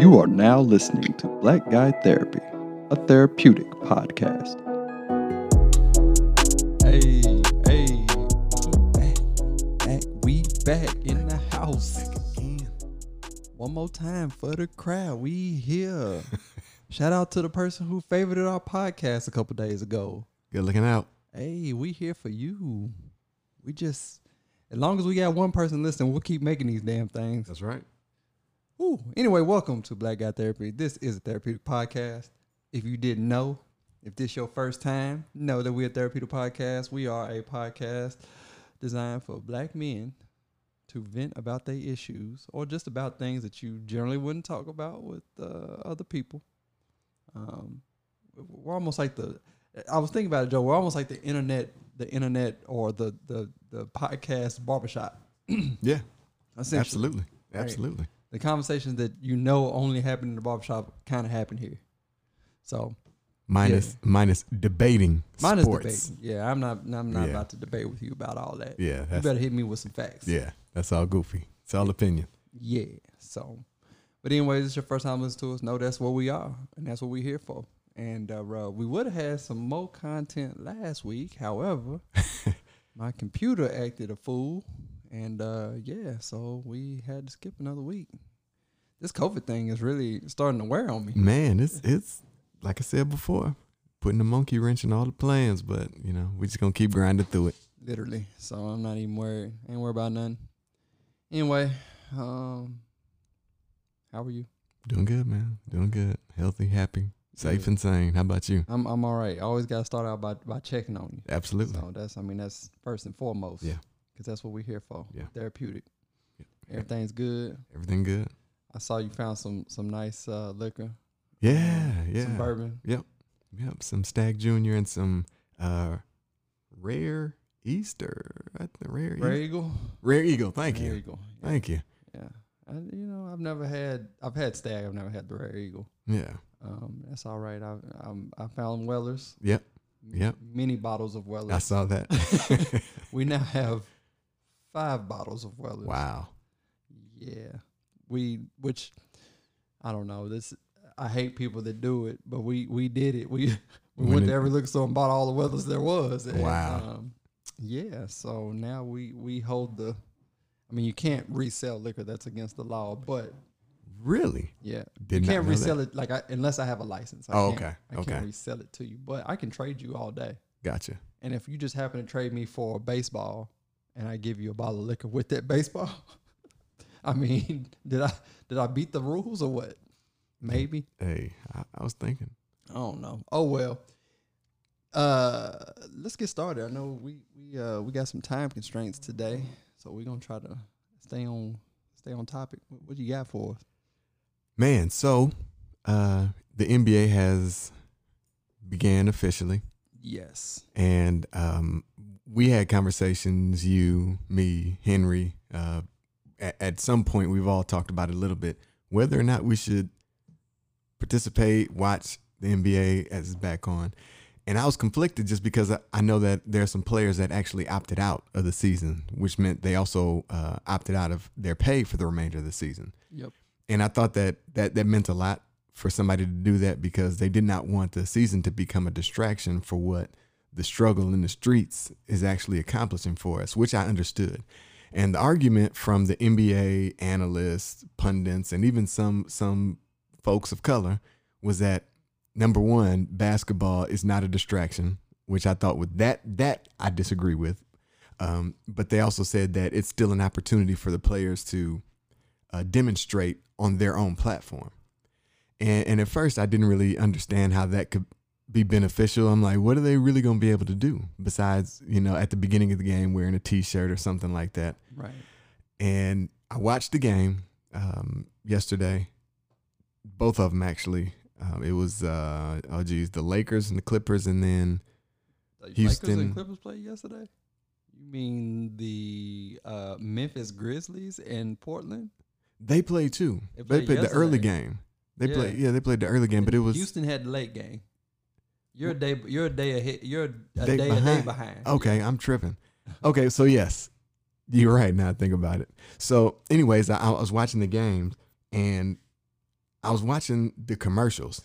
You are now listening to Black Guy Therapy, a therapeutic podcast. Hey, hey, we back, back, we back in the house. One more time for the crowd. We here. Shout out to the person who favorited our podcast a couple days ago. Good looking out. Hey, we here for you. We just, as long as we got one person listening, we'll keep making these damn things. That's right. Anyway, welcome to Black Guy Therapy. This is a therapeutic podcast. If you didn't know, if this your first time, know that we're a therapeutic podcast. We are a podcast designed for black men to vent about their issues or just about things that you generally wouldn't talk about with uh, other people. Um, we're almost like the. I was thinking about it, Joe. We're almost like the internet, the internet or the the the podcast barbershop. Yeah, absolutely. Absolutely. The conversations that you know only happen in the barbershop kind of happen here. So Minus minus debating mine is sports. debating. Yeah, I'm not. I'm not Yeah. about to debate with you about all that. Yeah, you better hit me with some facts. yeah, that's all goofy. It's all opinion. Yeah. So, but anyways, it's your first time listening to us. Know that's what we are, and that's what we're here for. And uh, uh, we would have had some more content last week. However, my computer acted a fool, and uh, yeah, so we had to skip another week. This COVID thing is really starting to wear on me. Man, it's it's like I said before, putting a monkey wrench in all the plans, but you know, we just gonna keep grinding through it. literally. So I'm not even worried. Ain't worried about nothing. Anyway, um, how are you? Doing good, man. Doing good. Healthy, happy, safe and sane. How about you? I'm I'm all right. I always got to start out by by checking on you. Absolutely. So that's I mean that's first and foremost. Yeah. Because that's what we're here for. Yeah. Therapeutic. Yeah. Everything's good. Everything good? I saw you found some some nice uh, liquor. Yeah, Some yeah. bourbon. Yep. Yep. Some Stagg Junior and some uh rare Easter. I think rare Rare Easter. Eagle. Rare Eagle. Thank Rare you. Eagle. Yeah. Thank you. Yeah. I, you know, I've never had. I've had Stagg. I've never had the Rare Eagle. Yeah. Um, that's all right. I I'm, I found Wellers. Yep. Yep. Many bottles of Wellers. I saw that. we now have five bottles of Wellers. wow. Yeah. We which I don't know. This I hate people that do it, but we we did it. We we When went it- to every liquor store and bought all the Weathers there was. And, Wow. Um, yeah. So now we we hold the. I mean, you can't resell liquor. That's against the law. But Really? yeah, Did you can't resell that. it like I, unless I have a license. I Oh, okay, I okay. can't resell it to you, but I can trade you all day. Gotcha. And if you just happen to trade me for a baseball and I give you a bottle of liquor with that baseball, I mean, did I did I beat the rules or what? Maybe. Hey, I, I was thinking. I don't know. Oh well. Uh let's get started. I know we we uh we got some time constraints today, so we're gonna try to stay on stay on topic. What, what you got for us? Man, so uh the NBA has began officially Yes. and um we had conversations, you, me, Henry, uh at, at some point we've all talked about it a little bit, whether or not we should participate, watch the NBA as it's back on. And I was conflicted just because I, I know that there are some players that actually opted out of the season, which meant they also uh, opted out of their pay for the remainder of the season. Yep. And I thought that, that that meant a lot for somebody to do that because they did not want the season to become a distraction for what the struggle in the streets is actually accomplishing for us, which I understood. And the argument from the NBA analysts, pundits, and even some some folks of color was that number one, basketball is not a distraction, which I thought with that that I disagree with. Um, but they also said that it's still an opportunity for the players to uh, demonstrate on their own platform. And, and at first, I didn't really understand how that could be beneficial. I'm like, what are they really going to be able to do besides, you know, at the beginning of the game wearing a T-shirt or something like that? Right. And I watched the game um, yesterday, both of them actually. Um, it was uh, oh geez, the Lakers and the Clippers, and then The Lakers Houston- and Clippers played yesterday. You mean the uh, Memphis Grizzlies and Portland? they played too. They They played played, the early game. They Yeah. played, yeah, they played the early game, but it was Houston had the late game. You're a day. You're a day ahead. You're a Day day, a day behind. Okay, I'm tripping. Okay, so yes, you're right. Now I think about it. So, anyways, I, I was watching the games, and I was watching the commercials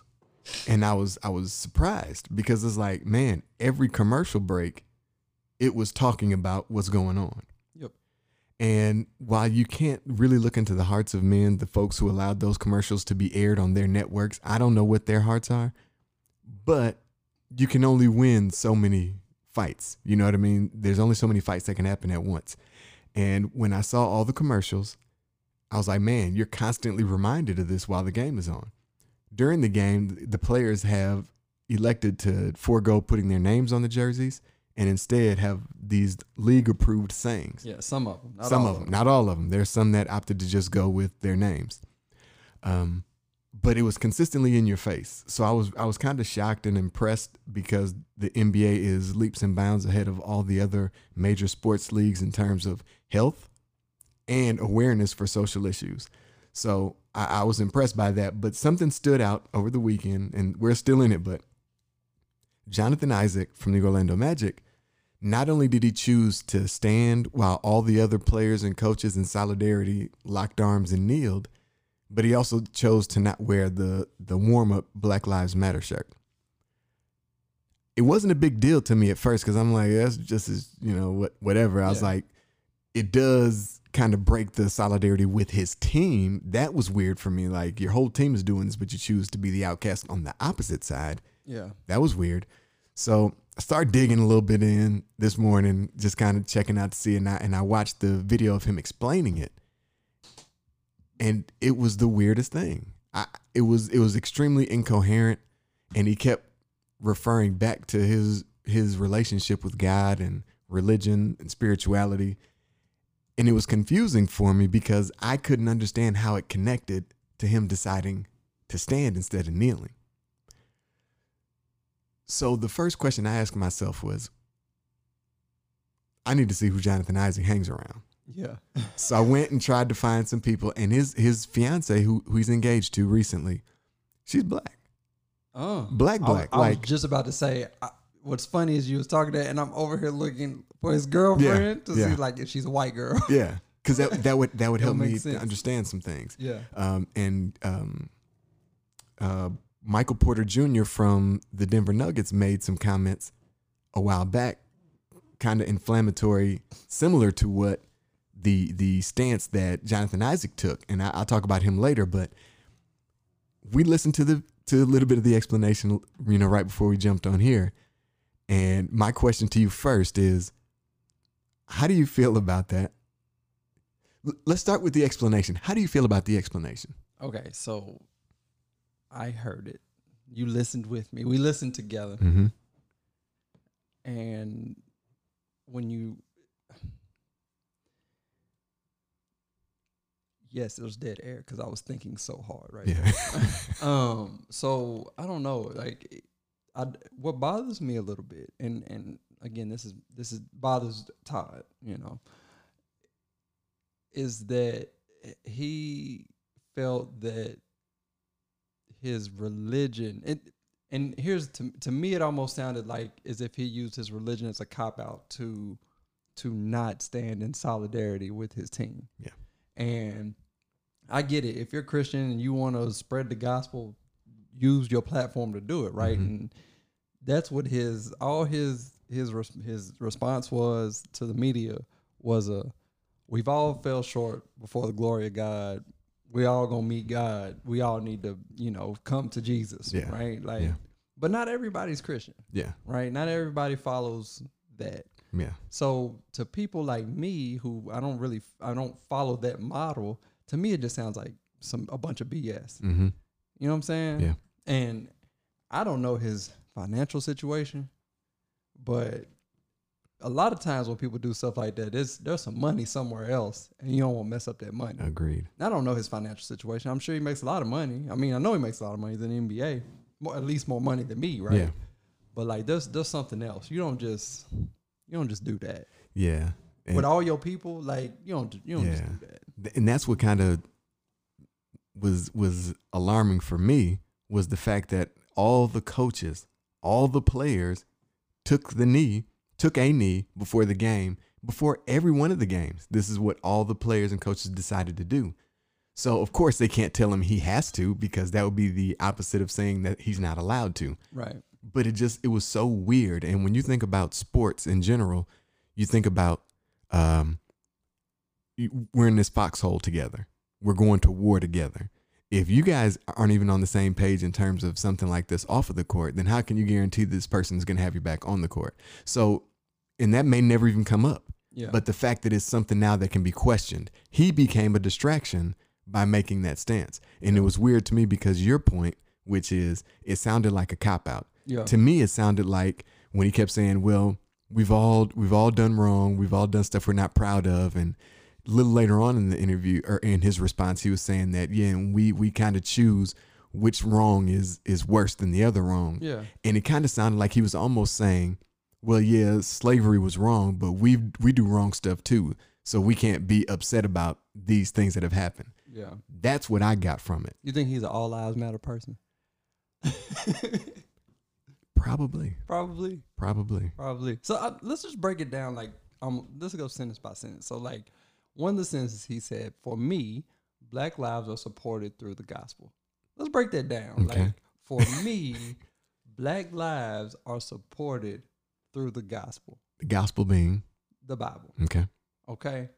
and I was I was surprised because it's like, man, every commercial break, it was talking about what's going on. Yep. And while you can't really look into the hearts of men, the folks who allowed those commercials to be aired on their networks, I don't know what their hearts are, but you can only win so many fights. You know what I mean? There's only so many fights that can happen at once. And when I saw all the commercials, I was like, man, you're constantly reminded of this while the game is on. During the game, the players have elected to forego putting their names on the jerseys and instead have these league approved sayings. Yeah, some of them. Not some of them, not all of them. There's some that opted to just go with their names. Um, but it was consistently in your face. So I was I was kind of shocked and impressed because the NBA is leaps and bounds ahead of all the other major sports leagues in terms of health and awareness for social issues. So I, I was impressed by that. But something stood out over the weekend, and we're still in it. But Jonathan Isaac from the Orlando Magic, not only did he choose to stand while all the other players and coaches in solidarity locked arms and kneeled, but he also chose to not wear the the warm up Black Lives Matter shirt. It wasn't a big deal to me at first because I'm like, that's just as you know what whatever. I was like, it does kind of break the solidarity with his team. That was weird for me. Like your whole team is doing this, but you choose to be the outcast on the opposite side. Yeah. That was weird. So I started digging a little bit in this morning, just kind of checking out to see, and I and I watched the video of him explaining it, and it was the weirdest thing. I it was it was extremely incoherent, and he kept referring back to his his relationship with God and religion and spirituality, and it was confusing for me because I couldn't understand how it connected to him deciding to stand instead of kneeling. So the first question I asked myself was, I need to see who Jonathan Isaac hangs around. Yeah. So I went and tried to find some people, and his his fiance, who who he's engaged to recently, she's black, Oh. black, black. I, like was just about to say. I, what's funny is you was talking that, and I'm over here looking for his girlfriend to yeah. see like if she's a white girl. yeah, because that that would that would help me sense. understand some things. yeah. Um, and um, uh, Michael Porter Jr. from the Denver Nuggets made some comments a while back, kind of inflammatory, similar to what the the stance that Jonathan Isaac took, and I, I'll talk about him later. But we listened to the to a little bit of the explanation, you know, right before we jumped on here. And my question to you first is, how do you feel about that? L- Let's start with the explanation. How do you feel about the explanation? Okay, so I heard it. You listened with me. We listened together, Mm-hmm. and when you, yes, it was dead air because I was thinking so hard right Yeah. um so i don't know like I, what bothers me a little bit and and again this is this is bothers todd you know is that he felt that his religion it and here's to, to me it almost sounded like as if he used his religion as a cop out to to not stand in solidarity with his team Yeah. And I get it. If you're Christian and you want to spread the gospel, use your platform to do it, right? Mhm. And that's what his all his his his response was to the media was a we've all fell short before the glory of God. We all gonna meet God. We all need to, you know, come to Jesus, Yeah. right? Like, Yeah. but not everybody's Christian, yeah. right? Not everybody follows that. Yeah. So to people like me who I don't really I don't follow that model, to me it just sounds like some a bunch of BS. Mm-hmm. You know what I'm saying? Yeah. And I don't know his financial situation, but a lot of times when people do stuff like that, there's there's some money somewhere else, and you don't want to mess up that money. Agreed. I don't know his financial situation. I'm sure he makes a lot of money. I mean, I know he makes a lot of money than the NBA, more, at least more money than me, right? Yeah. But like, there's there's something else. You don't just you don't just do that Yeah. And, with all your people. Like, you don't you don't just do that. and that's what kind of was was alarming for me was the fact that all the coaches, all the players took the knee, took a knee before the game, before every one of the games. This is what all the players and coaches decided to do. So of course they can't tell him he has to because that would be the opposite of saying that he's not allowed to. Right. But it just it was so weird. And when you think about sports in general, you think about um, we're in this foxhole together. We're going to war together. If you guys aren't even on the same page in terms of something like this off of the court, then how can you guarantee this person is going to have your back on the court? So, and that may never even come up. Yeah. But the fact that it's something now that can be questioned, he became a distraction by making that stance. And it was weird to me because your point, which is it sounded like a cop out. Yeah. To me, it sounded like when he kept saying, "Well, we've all we've all done wrong. We've all done stuff we're not proud of." And a little later on in the interview or in his response, he was saying that, "Yeah, and we we kind of choose which wrong is is worse than the other wrong." yeah. and it kind of sounded like he was almost saying, "Well, yeah, slavery was wrong, but we we do wrong stuff too, so we can't be upset about these things that have happened." Yeah. That's what I got from it. You think he's an all lives matter person? Probably, Probably. probably. Probably. So uh, let's just break it down. Like, um, let's go sentence by sentence. So, like, one of the sentences he said, "For me, Black lives are supported through the gospel." Let's break that down. Okay. Like, for me, Black lives are supported through the gospel, The gospel being the Bible. okay. Okay.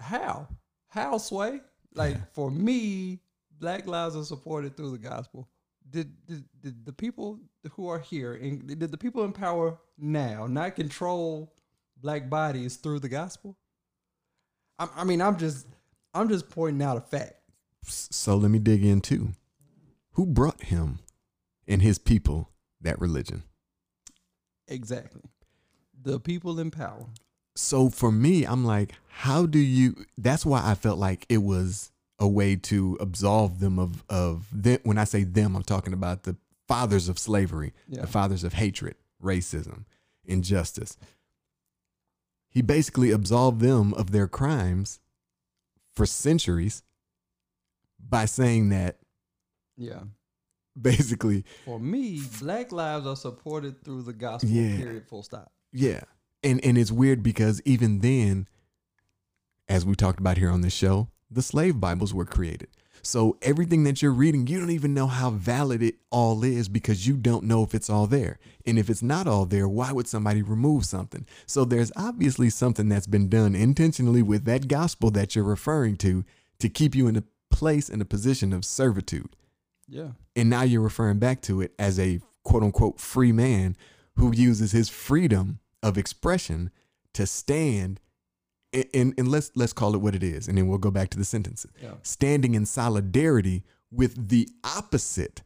How? How sway? Like Yeah. for me, Black lives are supported through the gospel. Did, did did the people who are here and did the people in power now not control black bodies through the gospel? I, I mean, I'm just I'm just pointing out a fact. So let me dig in too. Who brought him and his people that religion? Exactly. The people in power. so for me, I'm like, how do you? That's why I felt like it was a way to absolve them of of them. When I say them, I'm talking about the fathers of slavery, Yeah. the fathers of hatred, racism, injustice. He basically absolved them of their crimes for centuries by saying that Yeah. basically, For me, black lives are supported through the gospel. Yeah. Period. Full stop. Yeah. And and it's weird because even then, as we talked about here on this show, the slave Bibles were created. So everything that you're reading, you don't even know how valid it all is because you don't know if it's all there. And if it's not all there, why would somebody remove something? So there's obviously something that's been done intentionally with that gospel that you're referring to to keep you in a place in a position of servitude Yeah. and now you're referring back to it as a quote unquote free man who uses his freedom of expression to stand and, and, let's let's call it what it is and then we'll go back to the sentences Yeah. standing in solidarity with the opposite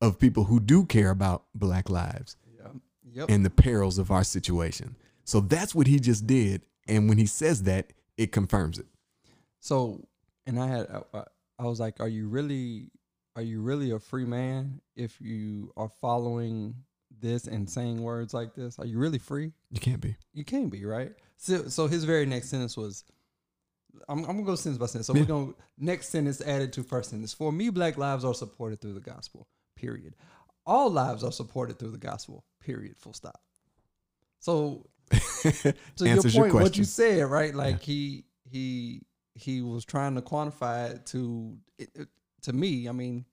of people who do care about black lives Yeah. Yep. and the perils of our situation so that's what he just did and when he says that it confirms it So, and I had, I, I was like, are you really, are you really a free man if you are following this and saying words like this? Are you really free? you can't be You can't be, right? So, so his very next sentence was, I'm, I'm gonna go sentence by sentence. So Yeah. we're gonna next sentence added to first sentence. For me, black lives are supported through the gospel. Period. All lives are supported through the gospel. Period. Full stop. So to your point, your what you said, right? Like he he he was trying to quantify it to it, it- to me. I mean,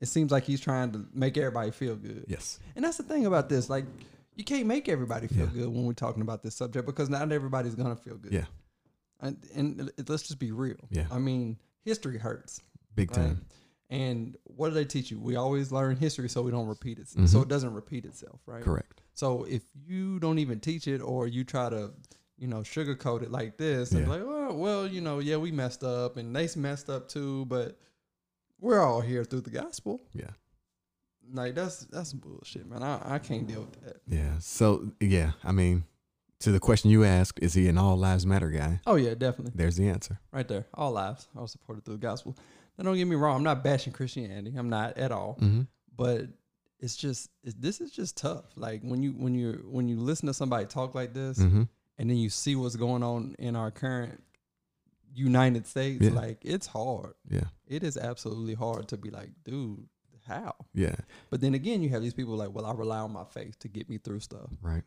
it seems like he's trying to make everybody feel good, yes and that's the thing about this. Like, you can't make everybody feel Yeah. good when we're talking about this subject because not everybody's gonna feel good. yeah and, and let's just be real. Yeah. I mean, history hurts. big right? time And what do they teach you? We always learn history so we don't repeat it, so Mhm. it doesn't repeat itself, right? correct So if you don't even teach it or you try to, you know, sugarcoat it like this, and like, oh, well, you know, yeah, we messed up and they messed up too, but we're all here through the gospel. yeah Like that's that's bullshit, man. I, I can't deal with that. Yeah. So yeah, I mean, to the question you asked, is he an all lives matter guy? Oh yeah, definitely. There's the answer. Right there. All lives are supported through the gospel. Now don't get me wrong, I'm not bashing Christianity. I'm not at all. Mm-hmm. But it's just it's, this is just tough. Like when you when you when you listen to somebody talk like this, Mm-hmm. and then you see what's going on in our current United States, Yeah. like it's hard. Yeah. It is absolutely hard to be like, dude, how? Yeah. But then again, you have these people like, well, I rely on my faith to get me through stuff. Right.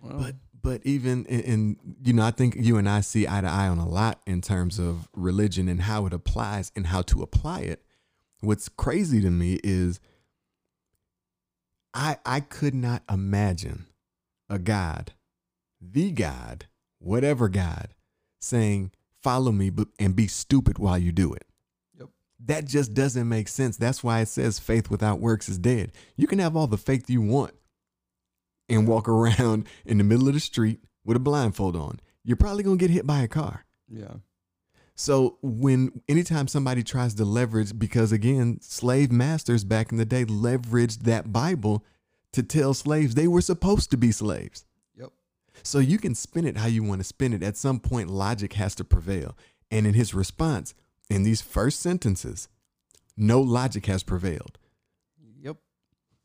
Well, But But even in, in, you know, I think you and I see eye to eye on a lot in terms of religion and how it applies and how to apply it. What's crazy to me is I I could not imagine a God, the God, whatever God, saying, "Follow me but, and be stupid while you do it." Yep. That just doesn't make sense. That's why it says faith without works is dead. You can have all the faith you want and walk around in the middle of the street with a blindfold on. You're probably going to get hit by a car. Yeah. So when anytime somebody tries to leverage, because again, slave masters back in the day leveraged that Bible to tell slaves they were supposed to be slaves. So you can spin it how you want to spin it. At some point, logic has to prevail. And in his response, in these first sentences, no logic has prevailed. Yep.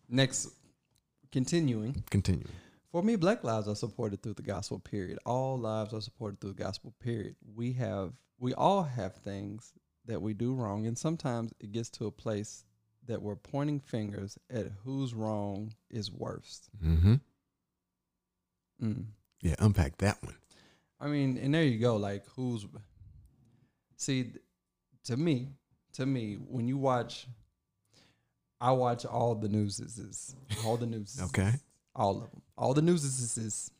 Next, continuing. Continue. For me, black lives are supported through the gospel, period. All lives are supported through the gospel, period. We have, we all have things that we do wrong. And sometimes it gets to a place that we're pointing fingers at whose wrong is worst. Mm-hmm. Mm. Yeah, unpack that one. I mean, and there you go. Like, who's, see, to me, to me, when you watch, I watch all the newses, all the news. Okay. all of them, all the news is, is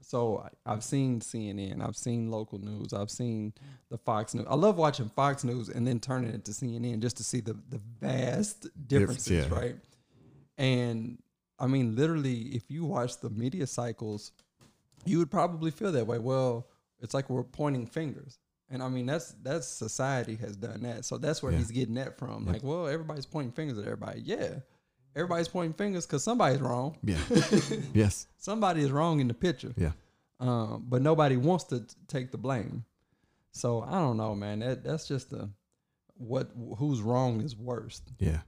so I've seen CNN, I've seen local news, I've seen the Fox News. I love watching Fox News and then turning it to CNN just to see the the vast differences, yeah. right? And I mean, literally, if you watch the media cycles, you would probably feel that way. Well, it's like we're pointing fingers. And I mean that's that's society has done that. So that's where Yeah. he's getting that from. Yep. Like, well, everybody's pointing fingers at everybody. Yeah. Everybody's pointing fingers because somebody's wrong. Yeah. yes. Somebody is wrong in the picture. Yeah. Um, but nobody wants to t- take the blame. So I don't know, man. That that's just the what who's wrong is worst. Yeah.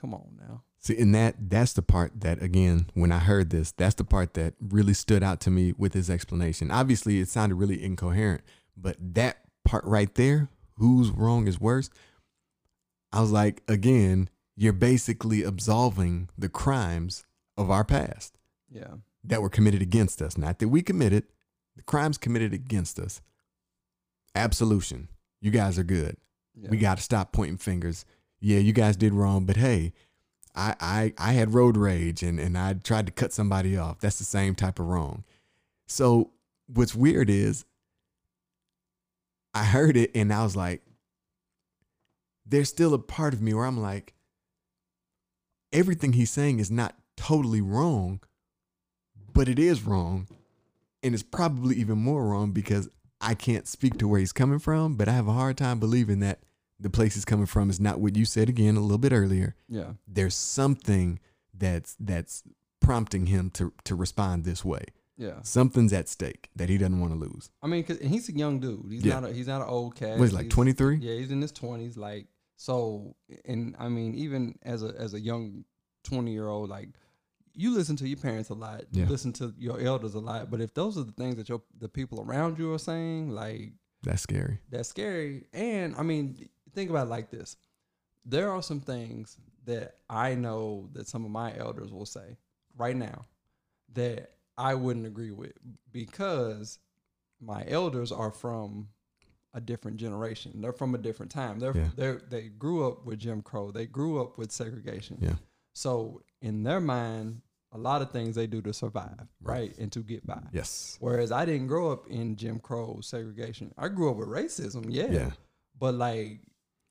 Come on now. See, and that that's the part that again, when I heard this, that's the part that really stood out to me with his explanation. Obviously, it sounded really incoherent, but that part right there, who's wrong is worse. I was like, again, you're basically absolving the crimes of our past Yeah. that were committed against us. Not that we committed, the crimes committed against us. Absolution. You guys are good. yeah. We got to stop pointing fingers. Yeah, you guys did wrong, but hey, I I I had road rage and and I tried to cut somebody off. That's the same type of wrong. So what's weird is I heard it and I was like there's still a part of me where I'm like everything he's saying is not totally wrong, but it is wrong. And it's probably even more wrong because I can't speak to where he's coming from, but I have a hard time believing that the place he's coming from is not what you said again a little bit earlier. yeah. There's something that's that's prompting him to to respond this way. Yeah. Something's at stake that he doesn't want to lose. I mean, cause and he's a young dude. He's Yeah. not. A, he's not an old cat. What is he, like 23? Yeah, he's in his twenties. Like so, and I mean, even as a as a young twenty year old, like you listen to your parents a lot. yeah. You listen to your elders a lot. But if those are the things that your the people around you are saying, like That's scary. that's scary. And I mean, think about it like this: there are some things that I know that some of my elders will say right now that I wouldn't agree with because my elders are from a different generation. They're from a different time. They're Yeah. they they grew up with Jim Crow. They grew up with segregation. Yeah. So in their mind, a lot of things they do to survive, Right. right, and to get by. Yes. Whereas I didn't grow up in Jim Crow segregation. I grew up with racism, yeah. Yeah. But like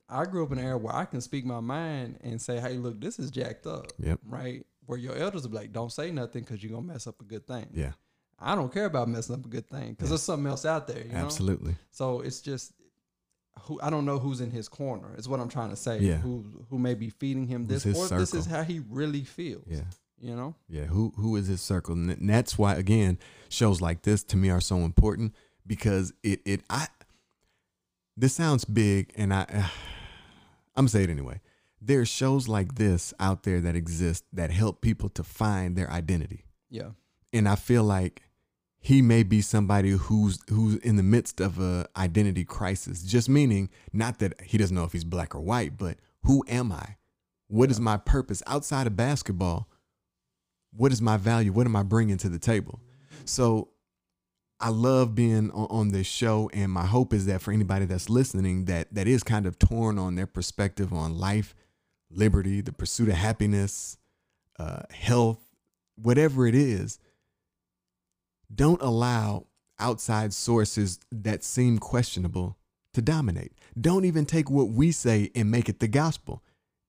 I grew up in an era where I can speak my mind and say, "Hey, look, this is jacked up." Yep. Right? Where your elders will be like, "Don't say nothing because you're gonna mess up a good thing." Yeah. I don't care about messing up a good thing because Yeah. there's something else out there. You know? Absolutely. So it's just who I don't know who's in his corner. Is what I'm trying to say. Yeah. Who who may be feeding him Who's this, his or this is how he really feels. Yeah. You know. Yeah, who who is his circle? And that's why again, shows like this to me are so important because it it I this sounds big and I uh, I'm gonna say it anyway. There's shows like this out there that exist that help people to find their identity. Yeah. And I feel like he may be somebody who's who's in the midst of a identity crisis. Just meaning not that he doesn't know if he's black or white, but who am I? What is my purpose outside of basketball? What is my value? What am I bringing to the table? So I love being on, on this show, and my hope is that for anybody that's listening, that that is kind of torn on their perspective on life, liberty, the pursuit of happiness, uh, health, whatever it is, don't allow outside sources that seem questionable to dominate. Don't even take what we say and make it the gospel.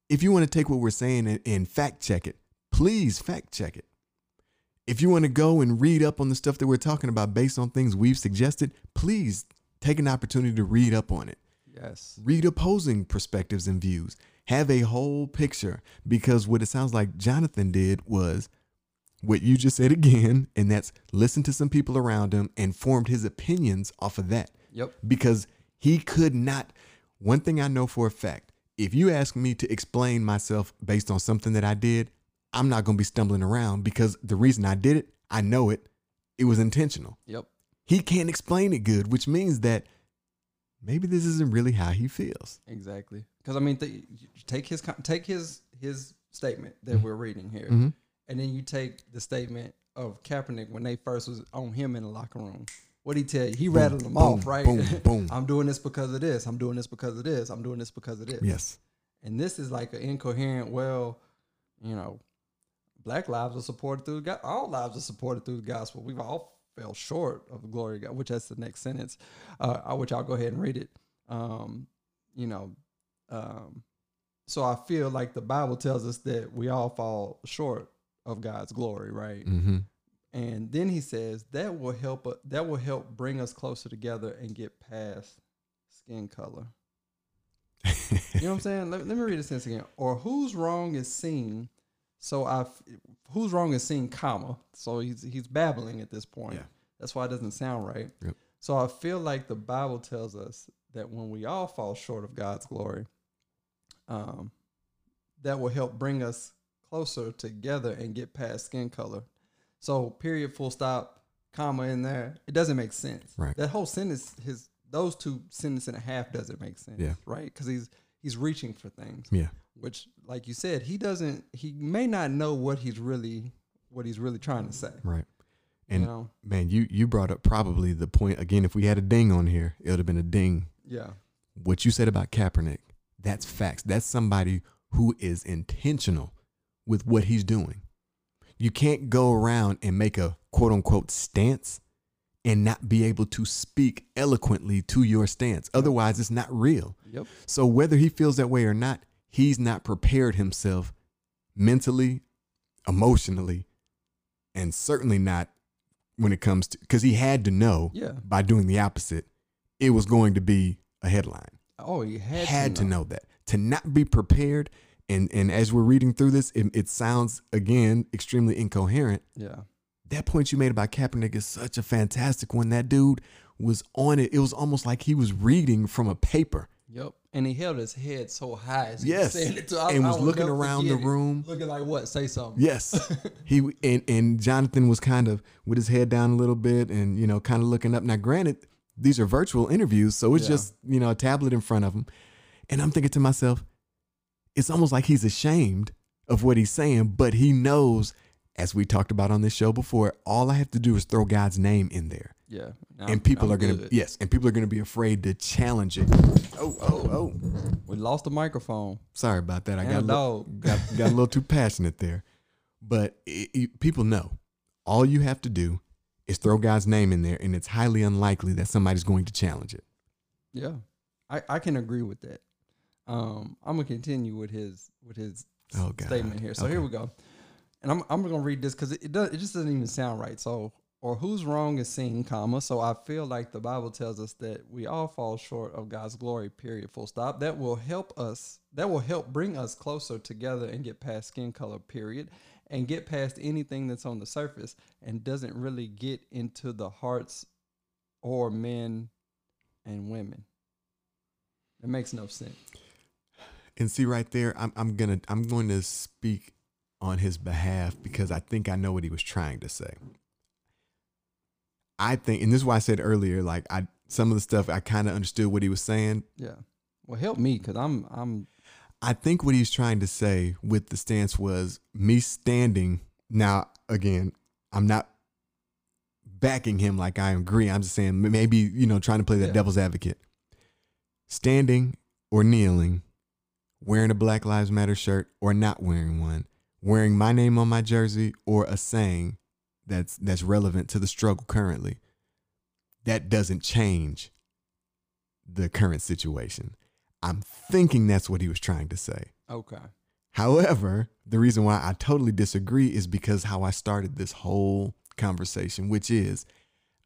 If you want to take what we're saying and, and fact check it, please fact check it. If you want to go and read up on the stuff that we're talking about based on things we've suggested, please take an opportunity to read up on it. Yes. Read opposing perspectives and views. Have a whole picture because what it sounds like Jonathan did was what you just said again, and that's listen to some people around him and formed his opinions off of that Yep. because he could not. One thing I know for a fact if you ask me to explain myself based on something that I did, I'm not going to be stumbling around because the reason I did it, I know it, it was intentional. Yep. He can't explain it good, which means that maybe this isn't really how he feels. Exactly. Because I mean, th- take his take his his statement that we're reading here, Mhm. and then you take the statement of Kaepernick when they first was on him in the locker room. What he tell you? He rattled them boom, off, right? boom, boom. I'm doing this because of this. I'm doing this because of this. I'm doing this because of this. Yes. And this is like an incoherent. Well, you know, black lives are supported through God. All lives are supported through the gospel. We've all fell short of the glory of God, which that's the next sentence. Uh, which I'll go ahead and read it. Um, you know, um, so I feel like the Bible tells us that we all fall short of God's glory, right? Mm-hmm. And then he says that will help. u- That will help bring us closer together and get past skin color. You know what I'm saying? Let, let me read this sentence again. Or whose wrong is seen? So I, whose wrong is seeing comma. So he's he's babbling at this point. Yeah. That's why it doesn't sound right. Yep. So I feel like the Bible tells us that when we all fall short of God's glory, um, that will help bring us closer together and get past skin color. So period, full stop, comma in there. It doesn't make sense. Right. That whole sentence, his those two sentences and a half doesn't make sense. Yeah. Right. Because he's he's reaching for things Yeah. Which like you said he doesn't he may not know what he's really what he's really trying to say Right. And you know man, you you brought up probably the point again. If we had a ding on here, it would have been a ding. yeah What you said about Kaepernick, that's facts. That's somebody who is intentional with what he's doing. You can't go around and make a quote unquote stance and not be able to speak eloquently to your stance. Otherwise, it's not real. yep So whether he feels that way or not, he's not prepared himself mentally, emotionally, and certainly not when it comes to because he had to know yeah by doing the opposite, it was going to be a headline. oh he had, Had, to, know. that. To not be prepared, and and as we're reading through this, it, it sounds again extremely incoherent. yeah That point you made about Kaepernick is such a fantastic one. That dude was on it. It was almost like he was reading from a paper. Yep and he held his head so high as he Yes. saying it to, I, And was looking around the room. looking like what say something Yes. he and, and Jonathan was kind of with his head down a little bit and you know kind of looking up. Now granted, these are virtual interviews, so it's Yeah. just, you know, a tablet in front of him. And I'm thinking to myself, it's almost like he's ashamed of what he's saying, but he knows as we talked about on this show before, all I have to do is throw God's name in there. Yeah and people I'm are going to good. yes, and people are going to be afraid to challenge it. Oh, oh, oh. we lost the microphone Sorry about that. I And got a little, got got a little too passionate there. But it, it- people know all you have to do is throw God's name in there, and it's highly unlikely that somebody's going to challenge it. yeah I, I can agree with that um i'm gonna continue with his with his Oh, statement here so here we go and i'm, I'm gonna read this because it, it does it just doesn't even sound right so or whose wrong is seen comma. So i feel like the bible tells us that we all fall short of god's glory period full stop. That will help us that will help bring us closer together and get past skin color period and get past anything that's on the surface and doesn't really get into the hearts or men and women. It makes no sense. And see right there, I'm I'm gonna I'm going to speak on his behalf because I think I know what he was trying to say. I think, and this is why I said earlier, like I some of the stuff I kind of understood what he was saying, Yeah. Well, help me because I'm I'm I think what he's trying to say with the stance was me standing. Now, again, I'm not backing him like I agree. I'm just saying maybe you know trying to play that Yeah. devil's advocate. Standing or kneeling, wearing a Black Lives Matter shirt or not wearing one, wearing my name on my jersey or a saying that's that's relevant to the struggle currently. That doesn't change the current situation. I'm thinking that's what he was trying to say. Okay. However, the reason why I totally disagree is because how I started this whole conversation, which is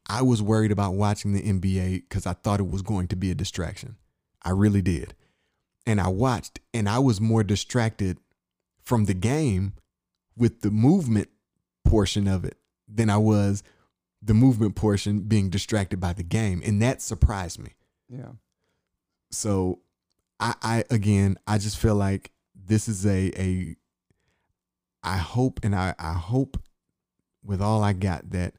I was worried about watching the NBA because I thought it was going to be a distraction. I really did. And I watched and I was more distracted from the game with the movement portion of it than I was the movement portion being distracted by the game. And that surprised me. Yeah. So I, I again, I just feel like this is a a I hope and I, I hope with all I got that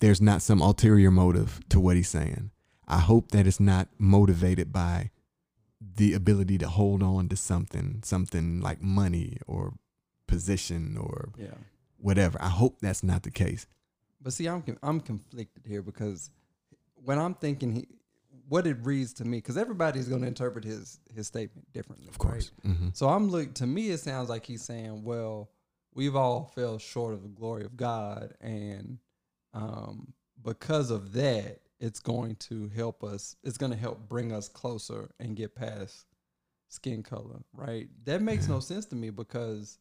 there's not some ulterior motive to what he's saying. I hope that it's not motivated by the ability to hold on to something, something like money or position or Yeah. Whatever. I hope that's not the case. But see, I'm I'm conflicted here because when I'm thinking he, what it reads to me, because everybody's going to interpret his his statement differently, Of course. hmm So I'm look to me, it sounds like he's saying, well, we've all fell short of the glory of God, and um, because of that, it's going to help us. It's going to help bring us closer and get past skin color, right? That makes no sense to me because,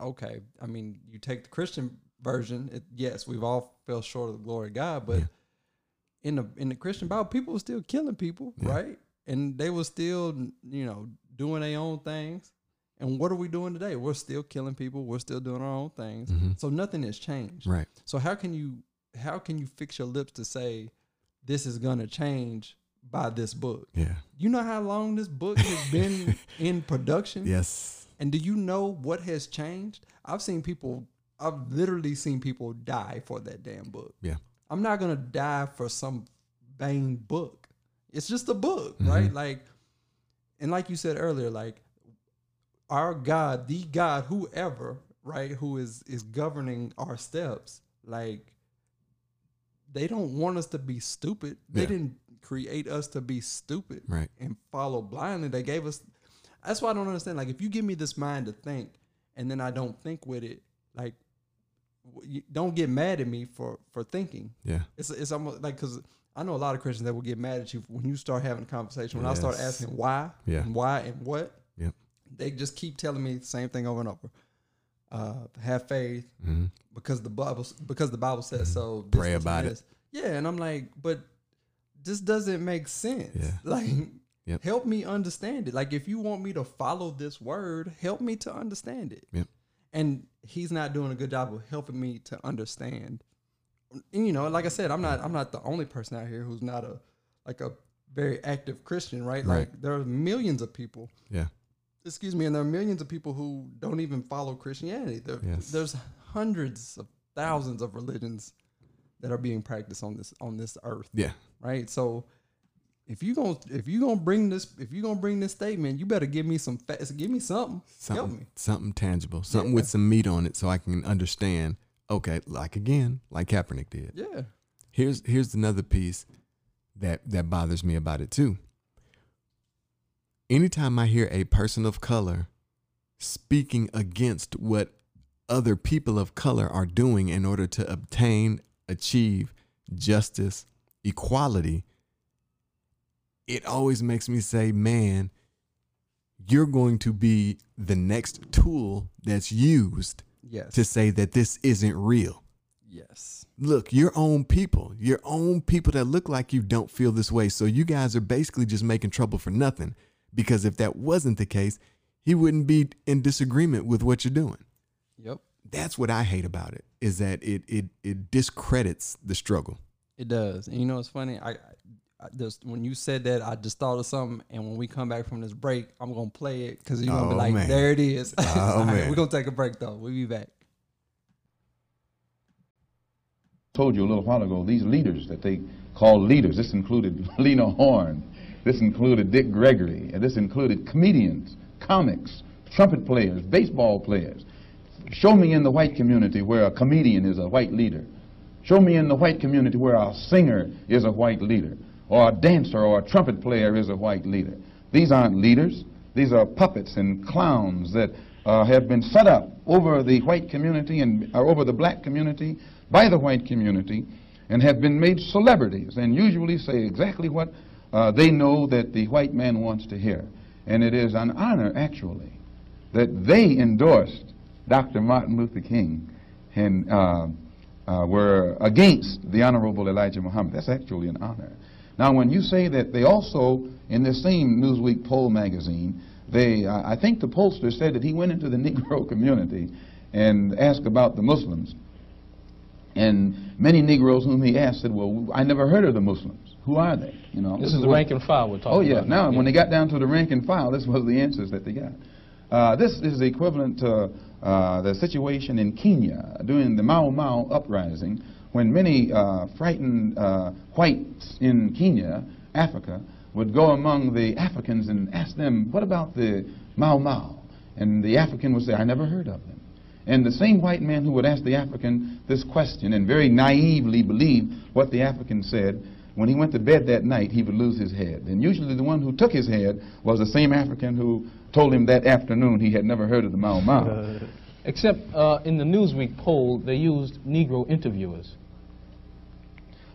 okay, I mean, you take the Christian version. It, yes, we've all fell short of the glory of God, but Yeah. in the in the Christian Bible, people were still killing people, Yeah. right? And they were still, you know, doing their own things. And what are we doing today? We're still killing people. We're still doing our own things. Mhm. So nothing has changed. Right. So how can you how can you fix your lips to say this is gonna change by this book? Yeah. You know how long this book has been in production? Yes. And do you know what has changed? I've seen people I've literally seen people die for that damn book. Yeah. I'm not gonna die for some vain book. It's just a book, Mm-hmm. right? Like, and like you said earlier, like our God, the God, whoever, right, who is is governing our steps, like they don't want us to be stupid. They Yeah. didn't create us to be stupid Right. and follow blindly. They gave us. That's why I don't understand. Like, if you give me this mind to think, and then I don't think with it, like, w- you- don't get mad at me for for thinking. Yeah. It's it's almost like because I know a lot of Christians that will get mad at you when you start having a conversation. When I start asking why Yeah. and why and what, Yep. they just keep telling me the same thing over and over. Uh, have faith hmm because the Bible because the Bible says so. Mm-hmm. Pray this, about it. Yeah, and I'm like, but this doesn't make sense. Yeah. Like, Yep. help me understand it. Like, if you want me to follow this word, help me to understand it. Yep. And he's not doing a good job of helping me to understand. And you know, like I said, I'm not I'm not the only person out here who's not a like a very active Christian, right? Right. Like there are millions of people Yeah. excuse me, and there are millions of people who don't even follow Christianity. There, Yes. There's hundreds of thousands of religions that are being practiced on this on this earth, Yeah. right? So if you gonna if you gonna bring this if you gonna bring this statement, you better give me some facts, give me something, help Something, me. something tangible, something Yeah. with some meat on it, so I can understand. Okay, like again, like Kaepernick did. Yeah, Here's here's another piece that that bothers me about it too. Anytime I hear a person of color speaking against what other people of color are doing in order to obtain, achieve justice, equality, it always makes me say, man, you're going to be the next tool that's used yes, to say that this isn't real yes, look, your own people, your own people that look like you don't feel this way. So you guys are basically just making trouble for nothing. Because if that wasn't the case, he wouldn't be in disagreement with what you're doing. yep. That's what I hate about it, is that it it it discredits the struggle. It does. And you know what's funny? I, I, I just when you said that, I just thought of something. And when we come back from this break, I'm gonna play it because you're gonna be Oh, like, man. "There it is." Oh, All right, man. we're gonna take a break though. We'll be back. told you a little while ago, these leaders that they call leaders, this included Lena Horne, this included Dick Gregory, and this included comedians, comics, trumpet players, baseball players. Show me in the white community where a comedian is a white leader. Show me in the white community where a singer is a white leader, or a dancer or a trumpet player is a white leader. These aren't leaders. These are puppets and clowns that uh, have been set up over the white community and or over the black community by the white community and have been made celebrities and usually say exactly what uh, they know that the white man wants to hear. And it is an honor, actually, that they endorsed Dr. Martin Luther King and uh, uh, were against the Honorable Elijah Muhammad. That's actually an honor. Now, when you say that they also, in this same Newsweek poll magazine, they, I think the pollster said that he went into the Negro community and asked about the Muslims. And many Negroes whom he asked said, well, I never heard of the Muslims. Who are they? You know, this, this is the rank and file we're talking about. oh, yeah. about. Now, yeah. when they got down to the rank and file, this was the answers that they got. Uh, this is equivalent to uh, the situation in Kenya during the Mau Mau uprising when many uh, frightened uh, whites in Kenya, Africa, would go among the Africans and ask them, what about the Mau Mau? And the African would say, I never heard of them. And the same white man who would ask the African this question and very naively believe what the African said, when he went to bed that night, he would lose his head. And usually the one who took his head was the same African who told him that afternoon he had never heard of the Mau Mau. Except uh, in the Newsweek poll, they used Negro interviewers.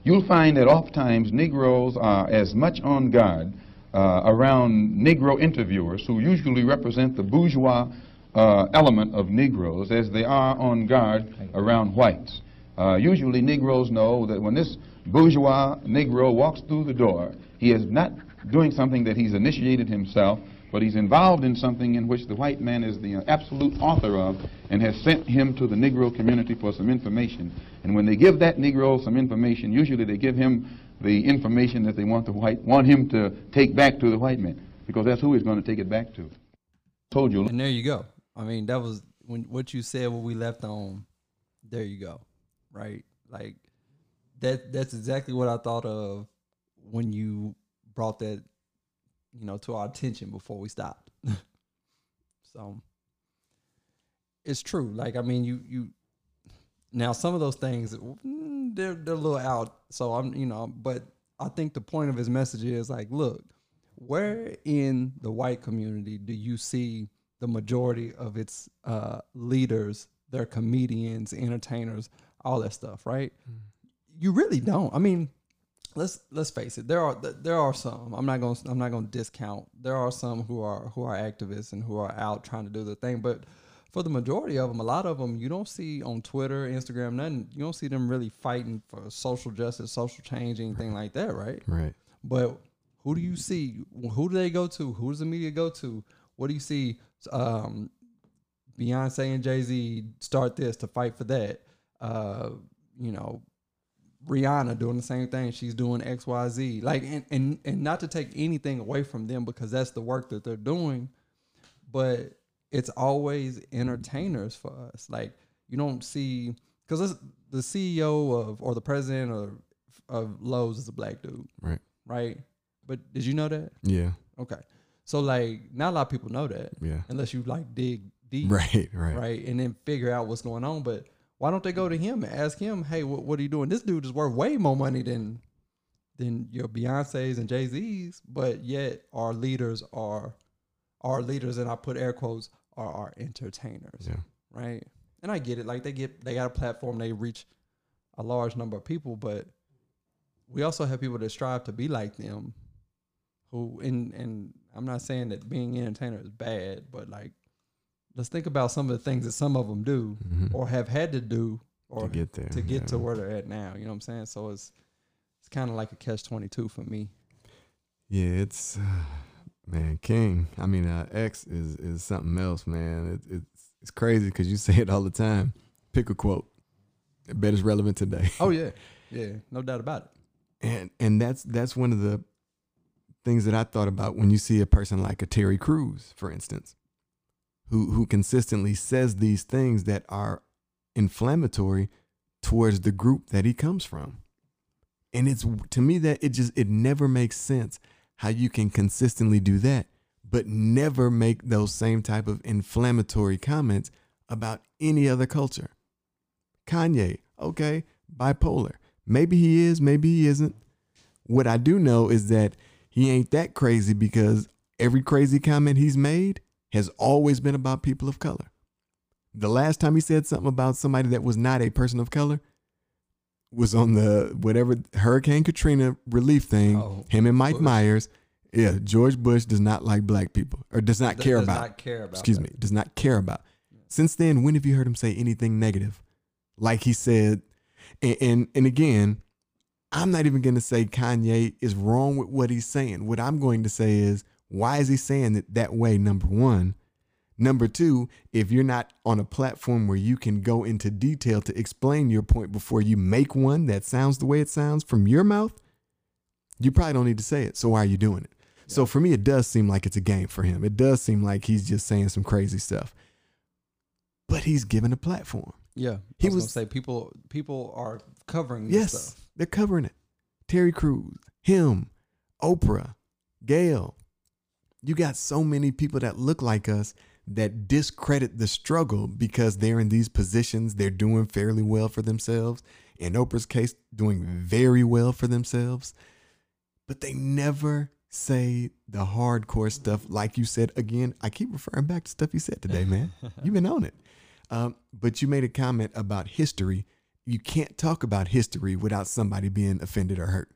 You'll find that oftentimes Negroes are as much on guard uh, around Negro interviewers who usually represent the bourgeois uh, element of Negroes as they are on guard around whites. Uh, usually Negroes know that when this bourgeois Negro walks through the door, he is not doing something that he's initiated himself, but he's involved in something in which the white man is the absolute author of and has sent him to the Negro community for some information. And when they give that Negro some information, usually they give him the information that they want the white want him to take back to the white man, because that's who he's going to take it back to. Told you. And there you go. I mean, that was when what you said. What we left on. There you go. Right. Like that. That's exactly what I thought of when you brought that you know, to our attention before we stopped. so it's true. Like I mean, you you now some of those things mm, they're they're a little out. So I'm you know, but I think the point of his message is like, look, where in the white community do you see the majority of its uh, leaders, their comedians, entertainers, all that stuff, right? Mm. You really don't. I mean, let's let's face it there are there are some i'm not going to i'm not going to discount there are some who are who are activists and who are out trying to do the thing but for the majority of them a lot of them you don't see on twitter instagram nothing you don't see them really fighting for social justice social change anything like that right? Right. But who do you see? Who do they go to? Who does the media go to? What do you see um, beyonce and jay-z start this to fight for that? Uh, you know Rihanna doing the same thing. She's doing X, Y, Z. Like, and, and and not to take anything away from them because that's the work that they're doing, but it's always entertainers for us. Like, you don't see because the CEO of or the president of of Lowe's is a black dude, right? Right. But did you know that? Yeah. Okay. So like, not a lot of people know that. Yeah. Unless you like dig deep. Right. Right. Right. And then figure out what's going on, but why don't they go to him and ask him, hey, what, what are you doing? This dude is worth way more money than than your Beyonces and Jay Z's, but yet our leaders are our leaders, and I put air quotes are our entertainers. Yeah. Right. And I get it. Like they get they got a platform, they reach a large number of people, but we also have people that strive to be like them who and and I'm not saying that being an entertainer is bad, but like let's think about some of the things that some of them do mm-hmm. or have had to do or to get there to get yeah. to where they're at now. You know what I'm saying? So it's it's kind of like a catch twenty two for me. Yeah, it's uh, man King. I mean, uh, X is is something else, man. It, it's it's crazy because you say it all the time. Pick a quote. I bet it's relevant today. Oh yeah, yeah, no doubt about it. And and that's that's one of the things that I thought about when you see a person like a Terry Crews, for instance who who consistently says these things that are inflammatory towards the group that he comes from. And it's to me that it just it never makes sense how you can consistently do that but never make those same type of inflammatory comments about any other culture. Kanye, okay, bipolar. Maybe he is, maybe he isn't. What I do know is that he ain't that crazy because every crazy comment he's made has always been about people of color. The last time he said something about somebody that was not a person of color was on the whatever Hurricane Katrina relief thing. Oh, him and Mike Bush. Myers. Yeah, George Bush does not like black people or does not Does- care does about. not care about excuse that. me, does not care about. Since then, when have you heard him say anything negative? Like he said, and and, and again, I'm not even going to say Kanye is wrong with what he's saying. What I'm going to say is, why is he saying it that way? Number one. Number two, if you're not on a platform where you can go into detail to explain your point before you make one that sounds the way it sounds from your mouth, you probably don't need to say it. So why are you doing it? So for me, it does seem like it's a game for him. It does seem like he's just saying some crazy stuff. But he's given a platform. Yeah, He I was, was- gonna say people people are covering this Yes, stuff. they're covering it. Terry Crews, him, Oprah, Gayle. You got so many people that look like us that discredit the struggle because they're in these positions. They're doing fairly well for themselves. In Oprah's case, doing very well for themselves. But they never say the hardcore stuff. Like you said, again, I keep referring back to stuff you said today, man. You've been on it. Um, but you made a comment about history. You can't talk about history without somebody being offended or hurt.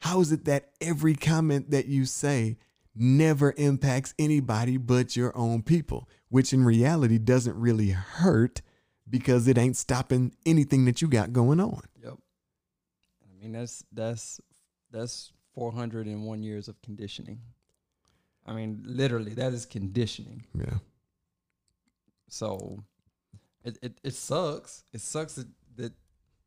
How is it that every comment that you say never impacts anybody but your own people, which in reality doesn't really hurt because it ain't stopping anything that you got going on? Yep. I mean that's that's that's 401 years of conditioning. I mean, literally, that is conditioning. Yeah. So it, it, it sucks. It sucks that, that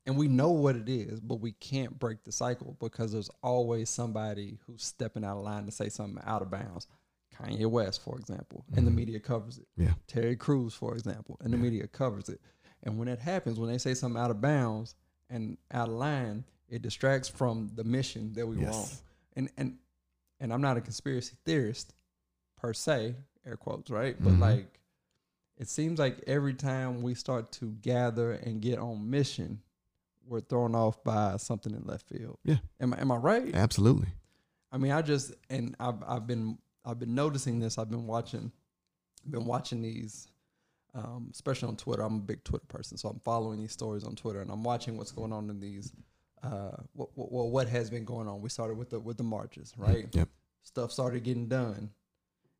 and we know what it is, but we can't break the cycle because there's always somebody who's stepping out of line to say something out of bounds. Kanye West, for example, and the media covers it. Yeah. Terry Crews, for example, and the Yeah. media covers it. And when that happens, when they say something out of bounds and out of line, it distracts from the mission that we. Yes. And and and I'm not a conspiracy theorist per se, air quotes, right? But Mhm. like it seems like every time we start to gather and get on mission, we're thrown off by something in left field. Yeah. Am I am I right? Absolutely. I mean, I just and I've I've been I've been noticing this. I've been watching, been watching these, um, especially on Twitter. I'm a big Twitter person, so I'm following these stories on Twitter, and I'm watching what's going on in these. Uh, what what, what- what has been going on? We started with the with the marches, right? Yep. Stuff started getting done,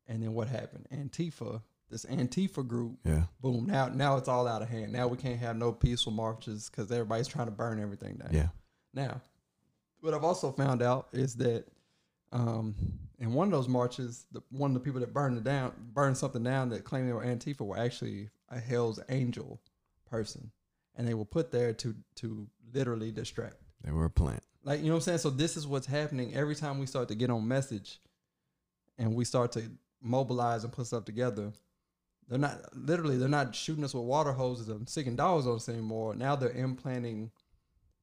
and then what happened? Antifa, this Antifa group, Yeah. boom. Now now it's all out of hand. Now we can't have no peaceful marches because everybody's trying to burn everything down. Yeah. Now, what I've also found out is that um, in one of those marches, the, one of the people that burned it down, burned something down that claimed they were Antifa were actually a Hell's Angel person, and they were put there to to literally distract. They were a plant. Like you know what I'm saying. So this is what's happening every time we start to get on message, and we start to mobilize and put stuff together. They're not literally. They're not shooting us with water hoses and sticking dogs on us anymore. Now they're implanting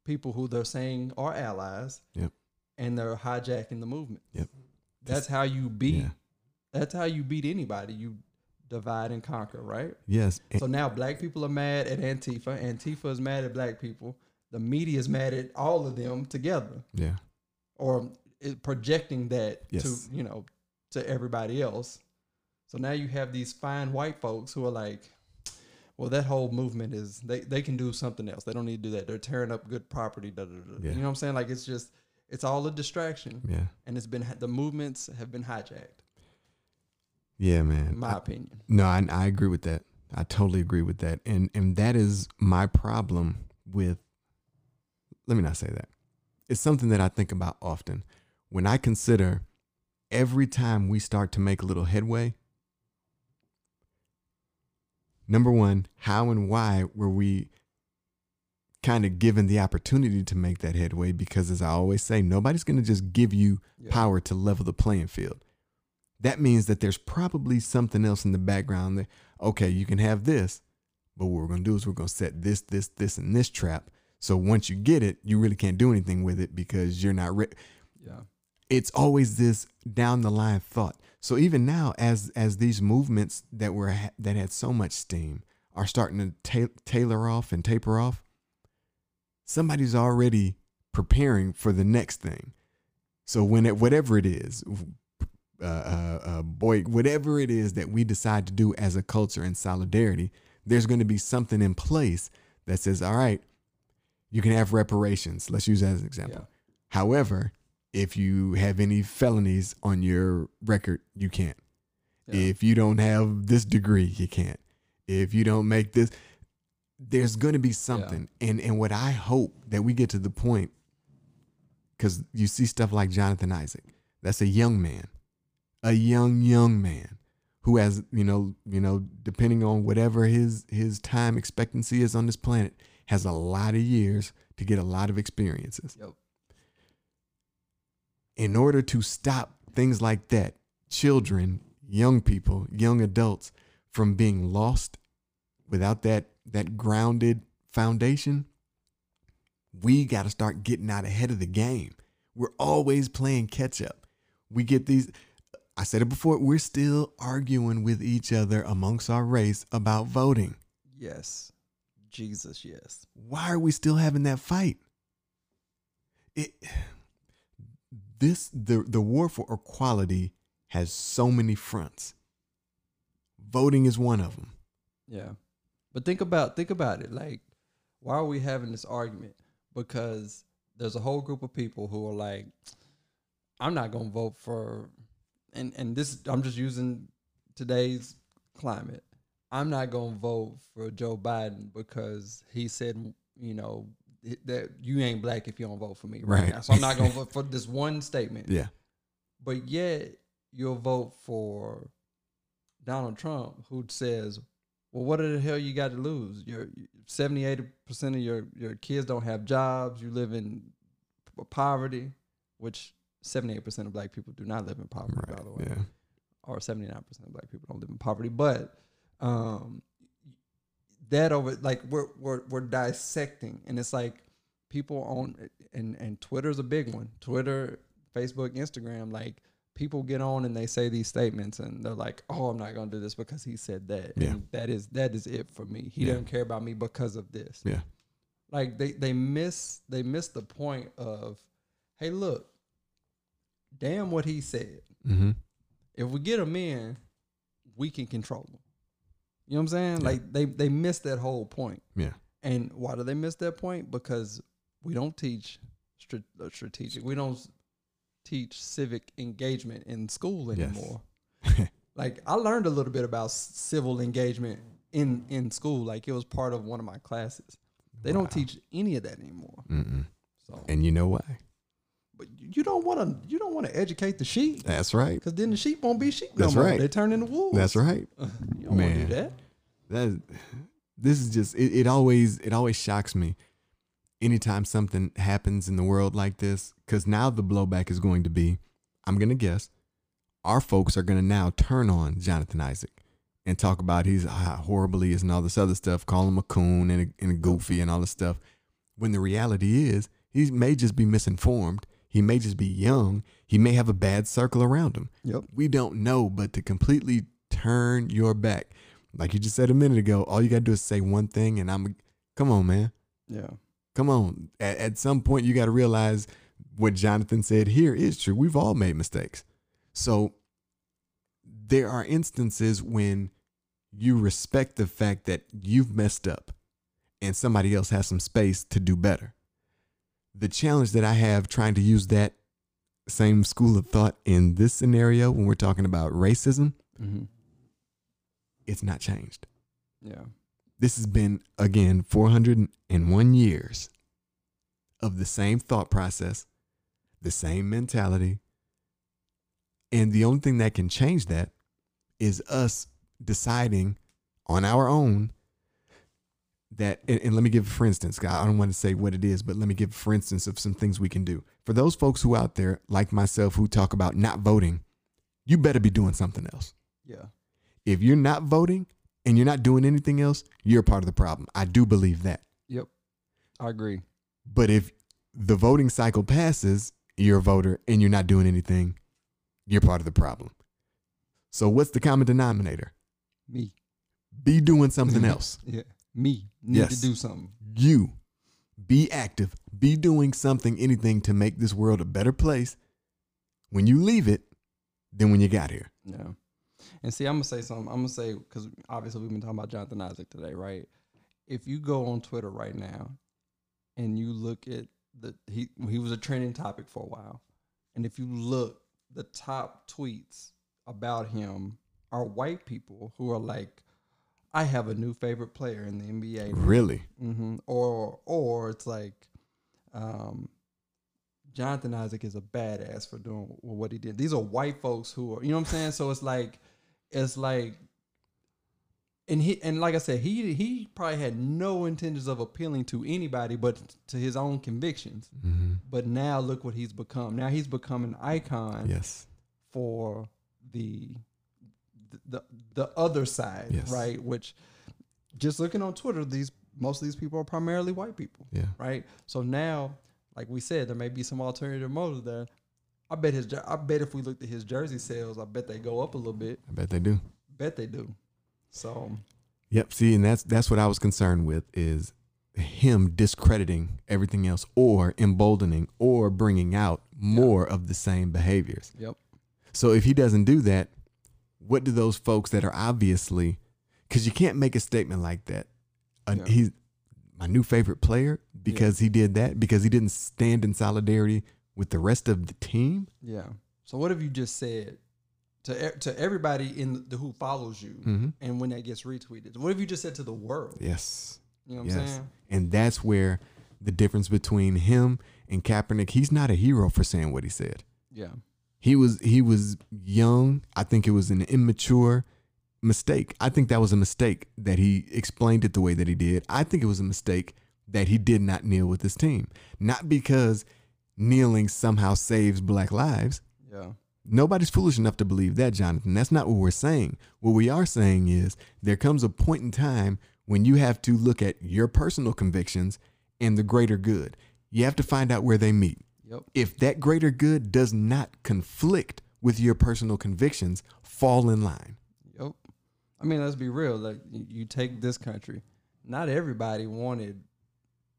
people who they're saying are allies. Yep. And they're hijacking the movement. Yep. That's how you beat. Yeah. That's how you beat anybody. You divide and conquer, right? Yes. So now black people are mad at Antifa. Antifa is mad at black people. The media is mad at all of them together, yeah. or projecting that Yes. to you know to everybody else. So now you have these fine white folks who are like, well, that whole movement is they they can do something else. They don't need to do that. They're tearing up good property. Da, da, da. Yeah. You know what I'm saying? Like it's just it's all a distraction, Yeah. and it's been the movements have been hijacked. Yeah, man. My I- opinion. No, I, I agree with that. I totally agree with that. And and that is my problem with let me not say that. It's something that I think about often. When I consider every time we start to make a little headway, number one, how and why were we kind of given the opportunity to make that headway? Because as I always say, nobody's going to just give you Yeah. power to level the playing field. That means that there's probably something else in the background that, okay, you can have this, but what we're going to do is we're going to set this, this, this, and this trap. So once you get it, you really can't do anything with it because you're not ready Yeah. It's always this down the line thought. So even now, as as these movements that were that had so much steam are starting to ta- tailor off and taper off, somebody's already preparing for the next thing. So when it whatever it is, uh, uh, uh, boy, whatever it is that we decide to do as a culture in solidarity, there's going to be something in place that says, all right, you can have reparations. Let's use that as an example. Yeah. However, if you have any felonies on your record, you can't. Yeah. If you don't have this degree, you can't. If you don't make this, there's going to be something. And and what I hope that we get to the point cuz you see stuff like Jonathan Isaac. That's a young man. A young young man who has, you know, you know, depending on whatever his his time expectancy is on this planet, has a lot of years to get a lot of experiences Yep. In order to stop things like that, children, young people, young adults from being lost without that that grounded foundation, we got to start getting out ahead of the game. We're always playing catch up. We get these I said it before, we're still arguing with each other amongst our race about voting. Yes. Jesus, yes. why are we still having that fight? It this the the war for equality has so many fronts. Voting is one of them. Yeah. But think about think about it. Like, why are we having this argument? Because there's a whole group of people who are like, I'm not gonna vote for and and this I'm just using today's climate. I'm not gonna vote for Joe Biden because he said, you know, that you ain't black if you don't vote for me. Right. now. So I'm not gonna vote for this one statement. Yeah. But yet you'll vote for Donald Trump, who says, "Well, what the hell you got to lose? Your 70, 80 percent of your your kids don't have jobs. You live in p- poverty, which 78 percent of black people do not live in poverty, by the way, Yeah. or 79 percent of black people don't live in poverty. But um, that over like we're we're we're dissecting, and it's like people on and and Twitter's a big one. Twitter, Facebook, Instagram, like people get on and they say these statements and they're like, "Oh, I'm not going to do this because he said that." Yeah. And that is that is it for me. He Yeah. doesn't care about me because of this. Yeah. Like they they miss they miss the point of, "Hey, look. Damn what he said. Mm-hmm. If we get him in, we can control him." You know what I'm saying? Yeah. Like they they miss that whole point. Yeah. And why do they miss that point? Because we don't teach uh, strategic. We don't teach civic engagement in school Yes. anymore. like I learned a little bit about civil engagement in in school. Like it was part of one of my classes. They Wow. don't teach any of that anymore. Mm-mm. So, And you know why? But you don't want to you don't want to educate the sheep That's right. because then the sheep won't be sheep That's no more. right. They turn into wolves. That's right. You don't want to do that. That this is just it, it always it always shocks me anytime something happens in the world like this because now the blowback is going to be i'm gonna guess our folks are gonna now turn on jonathan isaac and talk about he's how horrible he is and all this other stuff call him a coon and a, and a goofy and all this stuff when the reality is he may just be misinformed he may just be young he may have a bad circle around him Yep. we don't know, but to completely turn your back, like you just said a minute ago, all you gotta do is say one thing, and I'm, come on, man, Yeah. come on. At, at some point, you gotta realize what Jonathan said here is true. We've all made mistakes, so there are instances when you respect the fact that you've messed up, and somebody else has some space to do better. The challenge that I have trying to use that same school of thought in this scenario when we're talking about racism, Mm-hmm. it's not changed. Yeah. This has been, again, 401 years of the same thought process, the same mentality. And the only thing that can change that is us deciding on our own that, and, and let me give, for instance, I don't want to say what it is, but let me give, for instance, of some things we can do. For those folks who out there, like myself, who talk about not voting, you better be doing something else Yeah. if you're not voting and you're not doing anything else, you're part of the problem. I do believe that. Yep. I agree. But if the voting cycle passes, you're a voter and you're not doing anything, you're part of the problem. So what's the common denominator? Me. Be doing something else. Yeah. Me. Need Yes. to do something. You be active, be doing something, anything to make this world a better place when you leave it than when you got here. Yeah. And see, I'm gonna say something. I'm gonna say because obviously we've been talking about Jonathan Isaac today, right? If you go on Twitter right now and you look at the he he was a trending topic for a while, and if you look, the top tweets about him are white people who are like, "I have a new favorite player in the NBA." now." Really? hmm Or or it's like, um, Jonathan Isaac is a badass for doing what he did. These are white folks who are, you know what I'm saying? So it's like, it's like, and he and like I said, he he probably had no intentions of appealing to anybody but to his own convictions. Mm-hmm. But now look what he's become. Now he's become an icon Yes. for the the the other side, Yes. right? Which just looking on Twitter, these most of these people are primarily white people, Yeah. right? So now, like we said, there may be some alternative motives there. I bet his I bet if we looked at his jersey sales, I bet they go up a little bit. I bet they do. Bet they do. So Yep. See, and that's that's what I was concerned with is him discrediting everything else or emboldening or bringing out more of the same behaviors. yep, So if he doesn't do that, what do those folks that are obviously because you can't make a statement like that. Uh, Yeah. He's my new favorite player because he did that because he didn't stand in solidarity with the rest of the team. yeah. So what have you just said to to everybody in the who follows you, Mm-hmm. and when that gets retweeted? What have you just said to the world? Yes. You know what I'm Yes. saying? And that's where the difference between him and Kaepernick, he's not a hero for saying what he said. Yeah. He was he was young. I think it was an immature mistake. I think that was a mistake that he explained it the way that he did. I think it was a mistake that he did not kneel with his team. Not because kneeling somehow saves black lives. Yeah. Nobody's foolish enough to believe that, Jonathan. That's not what we're saying. What we are saying is there comes a point in time when you have to look at your personal convictions and the greater good. You have to find out where they meet. Yep. If that greater good does not conflict with your personal convictions, fall in line. Yep. I mean, let's be real. Like you take this country, not everybody wanted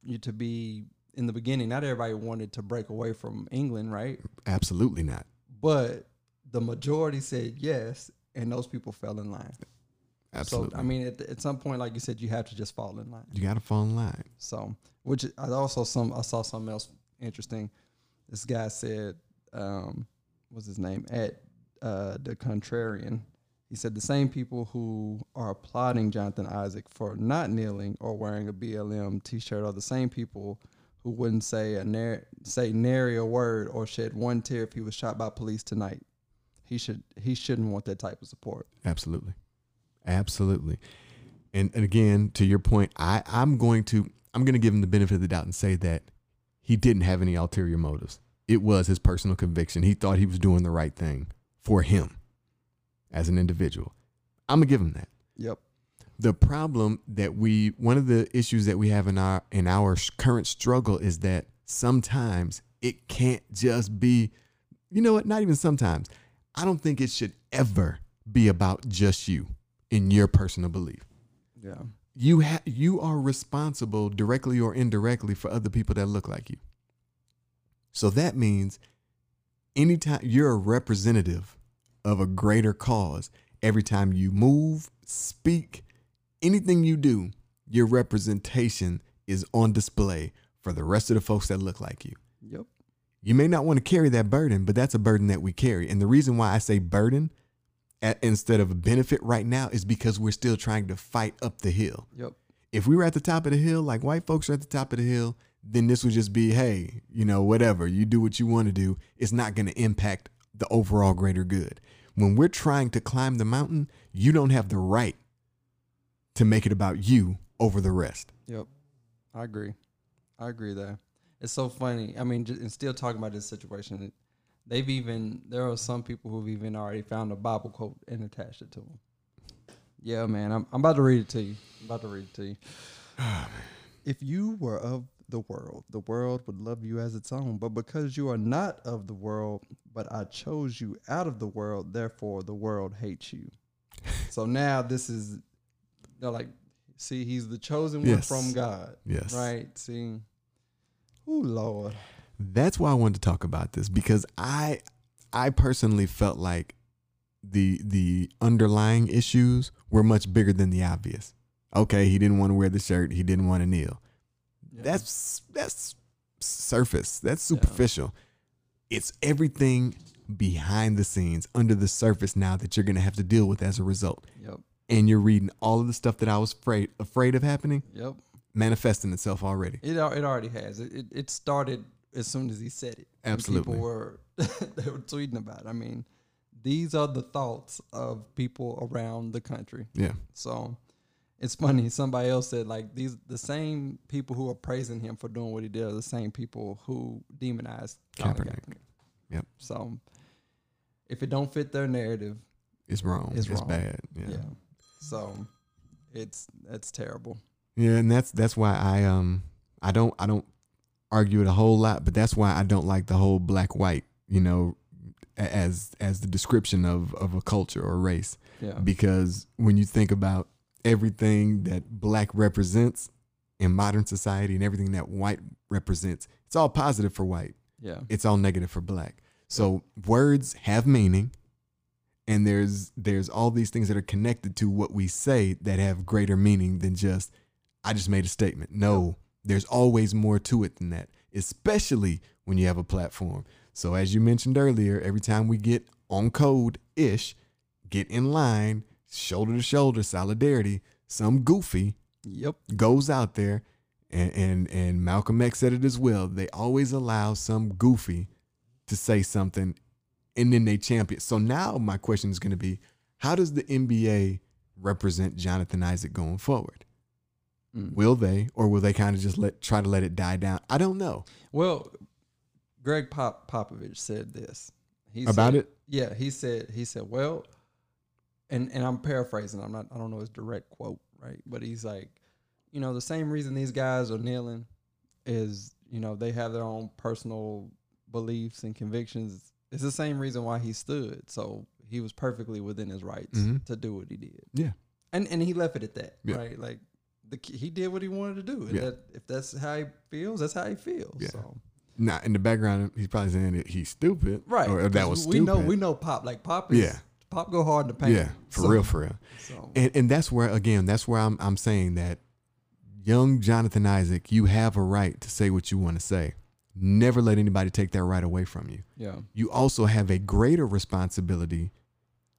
you to be in the beginning. Not everybody wanted to break away from England, right? Absolutely not. But the majority said yes, and those people fell in line. Absolutely. So I mean, at, at some point, like you said, you have to just fall in line. you got to fall in line. So, which I also some I saw something else interesting. This guy said, um, what's his name at uh, the Contrarian. He said the same people who are applauding Jonathan Isaac for not kneeling or wearing a BLM T-shirt are the same people who wouldn't say a nar- say nary a word or shed one tear if he was shot by police tonight. He should he shouldn't want that type of support. Absolutely. Absolutely. And, and again, to your point, I, I'm going to I'm going to give him the benefit of the doubt and say that he didn't have any ulterior motives. It was his personal conviction. He thought he was doing the right thing for him as an individual. I'm gonna give him that. Yep. The problem that we one of the issues that we have in our in our current struggle is that sometimes it can't just be you know what not even sometimes I don't think it should ever be about just you in your personal belief. Yeah. You ha- you are responsible directly or indirectly for other people that look like you. So that means anytime you're a representative of a greater cause, every time you move, speak, anything you do, your representation is on display for the rest of the folks that look like you. Yep. You may not want to carry that burden, but that's a burden that we carry. And the reason why I say burden instead of a benefit right now is because we're still trying to fight up the hill. Yep. If we were at the top of the hill, like white folks are at the top of the hill, then this would just be, hey, you know, whatever, you do what you want to do. It's not going to impact the overall greater good. When we're trying to climb the mountain, you don't have the right to make it about you over the rest. Yep, I agree. I agree there. It's so funny. I mean, just, and still talking about this situation, they've even there are some people who've even already found a Bible quote and attached it to them. Yeah, man, I'm I'm about to read it to you. I'm about to read it to you. if you were of the world, the world would love you as its own. But because you are not of the world, but I chose you out of the world, therefore the world hates you. so now this is they're like, see, he's the chosen Yes. one from God. Yes. Right. See, Oh Lord. That's why I wanted to talk about this because I I personally felt like the the underlying issues were much bigger than the obvious. Okay, he didn't want to wear the shirt, he didn't want to kneel. Yeah. That's that's surface. That's superficial. It's everything behind the scenes, under the surface now that you're gonna have to deal with as a result. Yep. And you're reading all of the stuff that I was afraid afraid of happening, Yep. manifesting itself already. It it already has. It, it it started as soon as he said it. Absolutely. People were they were tweeting about. It. I mean, these are the thoughts of people around the country. Yeah. So it's funny. Somebody else said like these the same people who are praising him for doing what he did are the same people who demonize Colin Kaepernick. Kaepernick. Yep. So if it don't fit their narrative, It's wrong. It's It's, wrong. bad. yeah. Yeah. So it's that's terrible. Yeah, and that's that's why I um I don't I don't argue it a whole lot, but that's why I don't like the whole black white, you know, as as the description of of a culture or race Yeah. because when you think about everything that black represents in modern society and everything that white represents, it's all positive for white. Yeah. It's all negative for black. So words have meaning and there's there's all these things that are connected to what we say that have greater meaning than just I just made a statement. No, there's always more to it than that, especially when you have a platform. So as you mentioned earlier, every time we get on code ish, get in line, shoulder to shoulder solidarity, some goofy Yep. goes out there and, and and Malcolm X said it as well. They always allow some goofy to say something and then they champion. So now my question is going to be how does the NBA represent Jonathan Isaac going forward? Mm. Will they or will they kind of just let try to let it die down? I don't know. Well, Gregg Pop Popovich said this. He About said- it? Yeah, he said he said, "Well," and and I'm paraphrasing. I'm not. I don't know his direct quote, right? But he's like, you know, the same reason these guys are kneeling is, you know, they have their own personal beliefs and convictions. It's the same reason why he stood. So he was perfectly within his rights Mhm. to do what he did. Yeah. and and he left it at that, Yeah. right? Like the he did what he wanted to do. And Yeah. that, if that's how he feels, that's how he feels. Yeah. So. Nah, in the background he's probably saying that he's stupid. Right. Or that was we stupid. know we know pop like pop is Yeah. pop go hard in the paint. Yeah, for So- real, for real. So And and that's where again, that's where I'm I'm saying that young Jonathan Isaac, you have a right to say what you want to say. Never let anybody take that right away from you. yeah. You also have a greater responsibility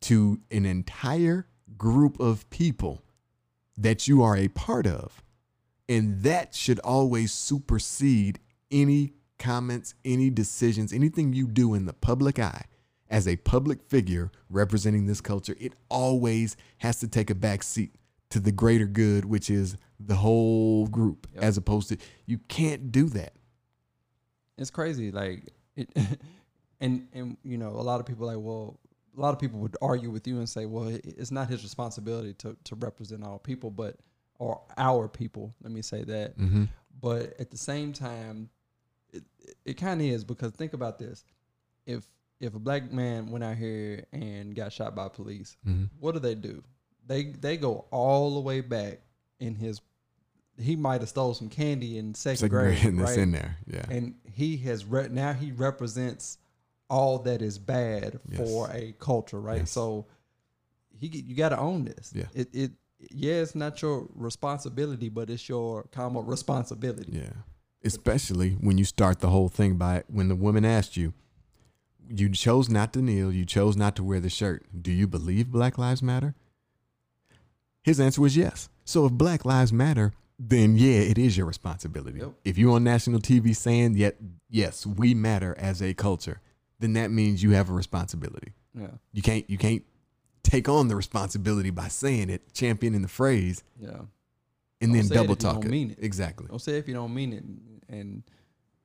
to an entire group of people that you are a part of. And that should always supersede any comments, any decisions, anything you do in the public eye as a public figure representing this culture. It always has to take a back seat to the greater good, which is the whole group, Yep. as opposed to you can't do that. It's crazy. Like it and and you know, a lot of people like, well, a lot of people would argue with you and say, well, it's not his responsibility to to represent all people, but or our people, let me say that. Mm-hmm. But at the same time, it, it kind of is because think about this: if if a black man went out here and got shot by police, Mm-hmm. what do they do? They they go all the way back in his. He might have stole some candy in second, Second grade, grade, and right? it's in there. Yeah. And he has re- now he represents all that is bad Yes. for a culture, right? Yes. So he you got to own this. Yeah. It it yeah, it's not your responsibility, but it's your comma responsibility. Yeah. Especially when you start the whole thing by when the woman asked you, you chose not to kneel, you chose not to wear the shirt. Do you believe Black Lives Matter? His answer was yes. So if Black Lives Matter, then yeah, it is your responsibility. Yep. If you're on national TV saying yet yes, we matter as a culture, then that means you have a responsibility. Yeah. You can't you can't take on the responsibility by saying it, championing the phrase, Yeah. and Don't then it double if you talk don't it. mean it. Exactly. Don't say if you don't mean it, and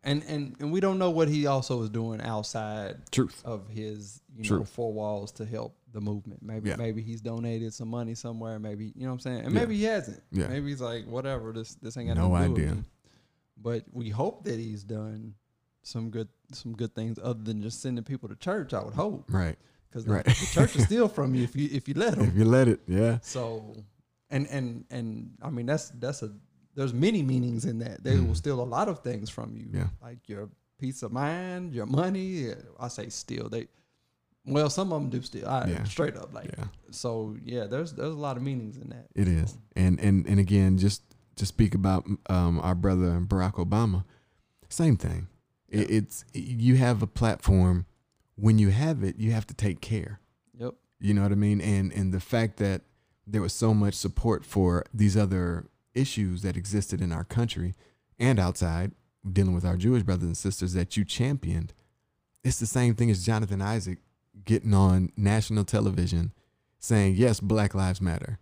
and and and we don't know what he also is doing outside Truth. of his you know True. four walls to help the movement. Maybe Yeah. maybe he's donated some money somewhere. Maybe you know what I'm saying, and Yeah. maybe he hasn't. Yeah. Maybe he's like whatever. This this ain't got No idea. But we hope that he's done some good some good things other than just sending people to church. I would hope Right. because Right. the, the church will steal from you if you if you let them. If you let it, yeah. So, and and and I mean that's that's a there's many meanings in that. They will Mhm. steal a lot of things from you, Yeah. like your peace of mind, your money. I say steal. They, well, some of them do steal. I, Yeah. Straight up, like Yeah. so. Yeah, there's there's a lot of meanings in that. It is, and and and again, just to speak about um, our brother Barack Obama, same thing. It, it's you have a platform. When you have it, you have to take care. Yep. You know what I mean? And and the fact that there was so much support for these other issues that existed in our country and outside, dealing with our Jewish brothers and sisters that you championed. It's the same thing as Jonathan Isaac getting on national television saying, "Yes, Black Lives Matter."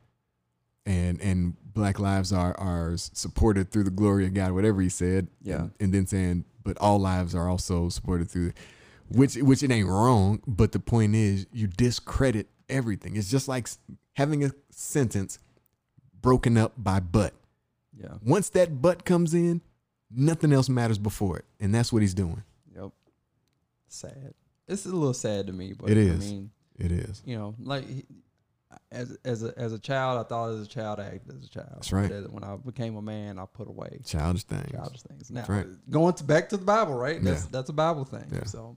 And and black lives are are supported through the glory of God, whatever he said. Yeah. And, and then saying, but all lives are also supported through which which it ain't wrong, but the point is you discredit everything. It's just like having a sentence broken up by but. Yeah. Once that but comes in, nothing else matters before it, and that's what he's doing. Yep. Sad. It's a little sad to me, but It I is. mean, It is. you know, like he- as as a as a child, I thought as a child, I acted as a child. That's right. But when I became a man, I put away Childish things. childish things. Now, right. going to, back to the Bible, right? That's Yeah. that's a Bible thing. Yeah. So,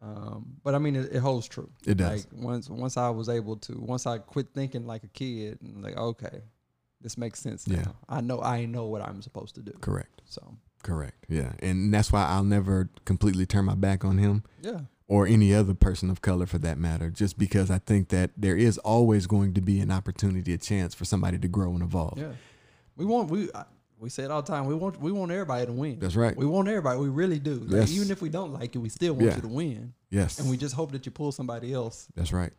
um, but I mean, it, it holds true. It does. Like once once I was able to, once I quit thinking like a kid, and like, okay, this makes sense now. Yeah. I know I know what I'm supposed to do. Correct. So, Correct. Yeah. And that's why I'll never completely turn my back on him yeah, or any other person of color for that matter, just because I think that there is always going to be an opportunity, a chance for somebody to grow and evolve. yeah. We want we. We say it all the time. We want we want everybody to win. That's right. We want everybody. We really do. Like, Yes. Even if we don't like it, we still want Yeah. you to win. Yes. And we just hope that you pull somebody else that's right.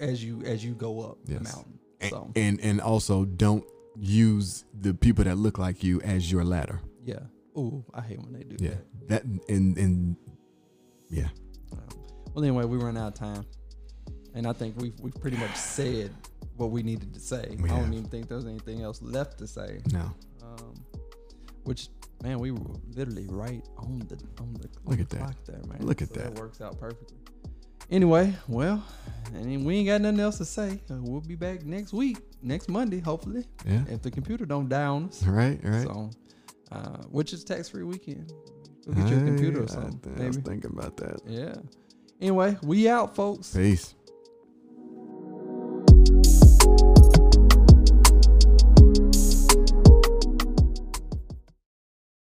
as you as you go up the Yes. mountain. And, So and and also don't use the people that look like you as your ladder. yeah. Ooh, I hate when they do Yeah. that. That and and yeah. Well, anyway, we run out of time, and I think we've we've pretty much said what we needed to say. We I don't even think there's anything else left to say. No. Um, which man, we were literally right on the on the, on Look the at that. clock there, man. Look at So that. works out perfectly. Anyway, well, and we ain't got nothing else to say. Uh, we'll be back next week, next Monday, hopefully, Yeah. if the computer don't down us. Right. Right. So, uh, which is tax free weekend. Go get your computer or something. I, I was thinking about that. Yeah. Anyway, we out, folks. Peace.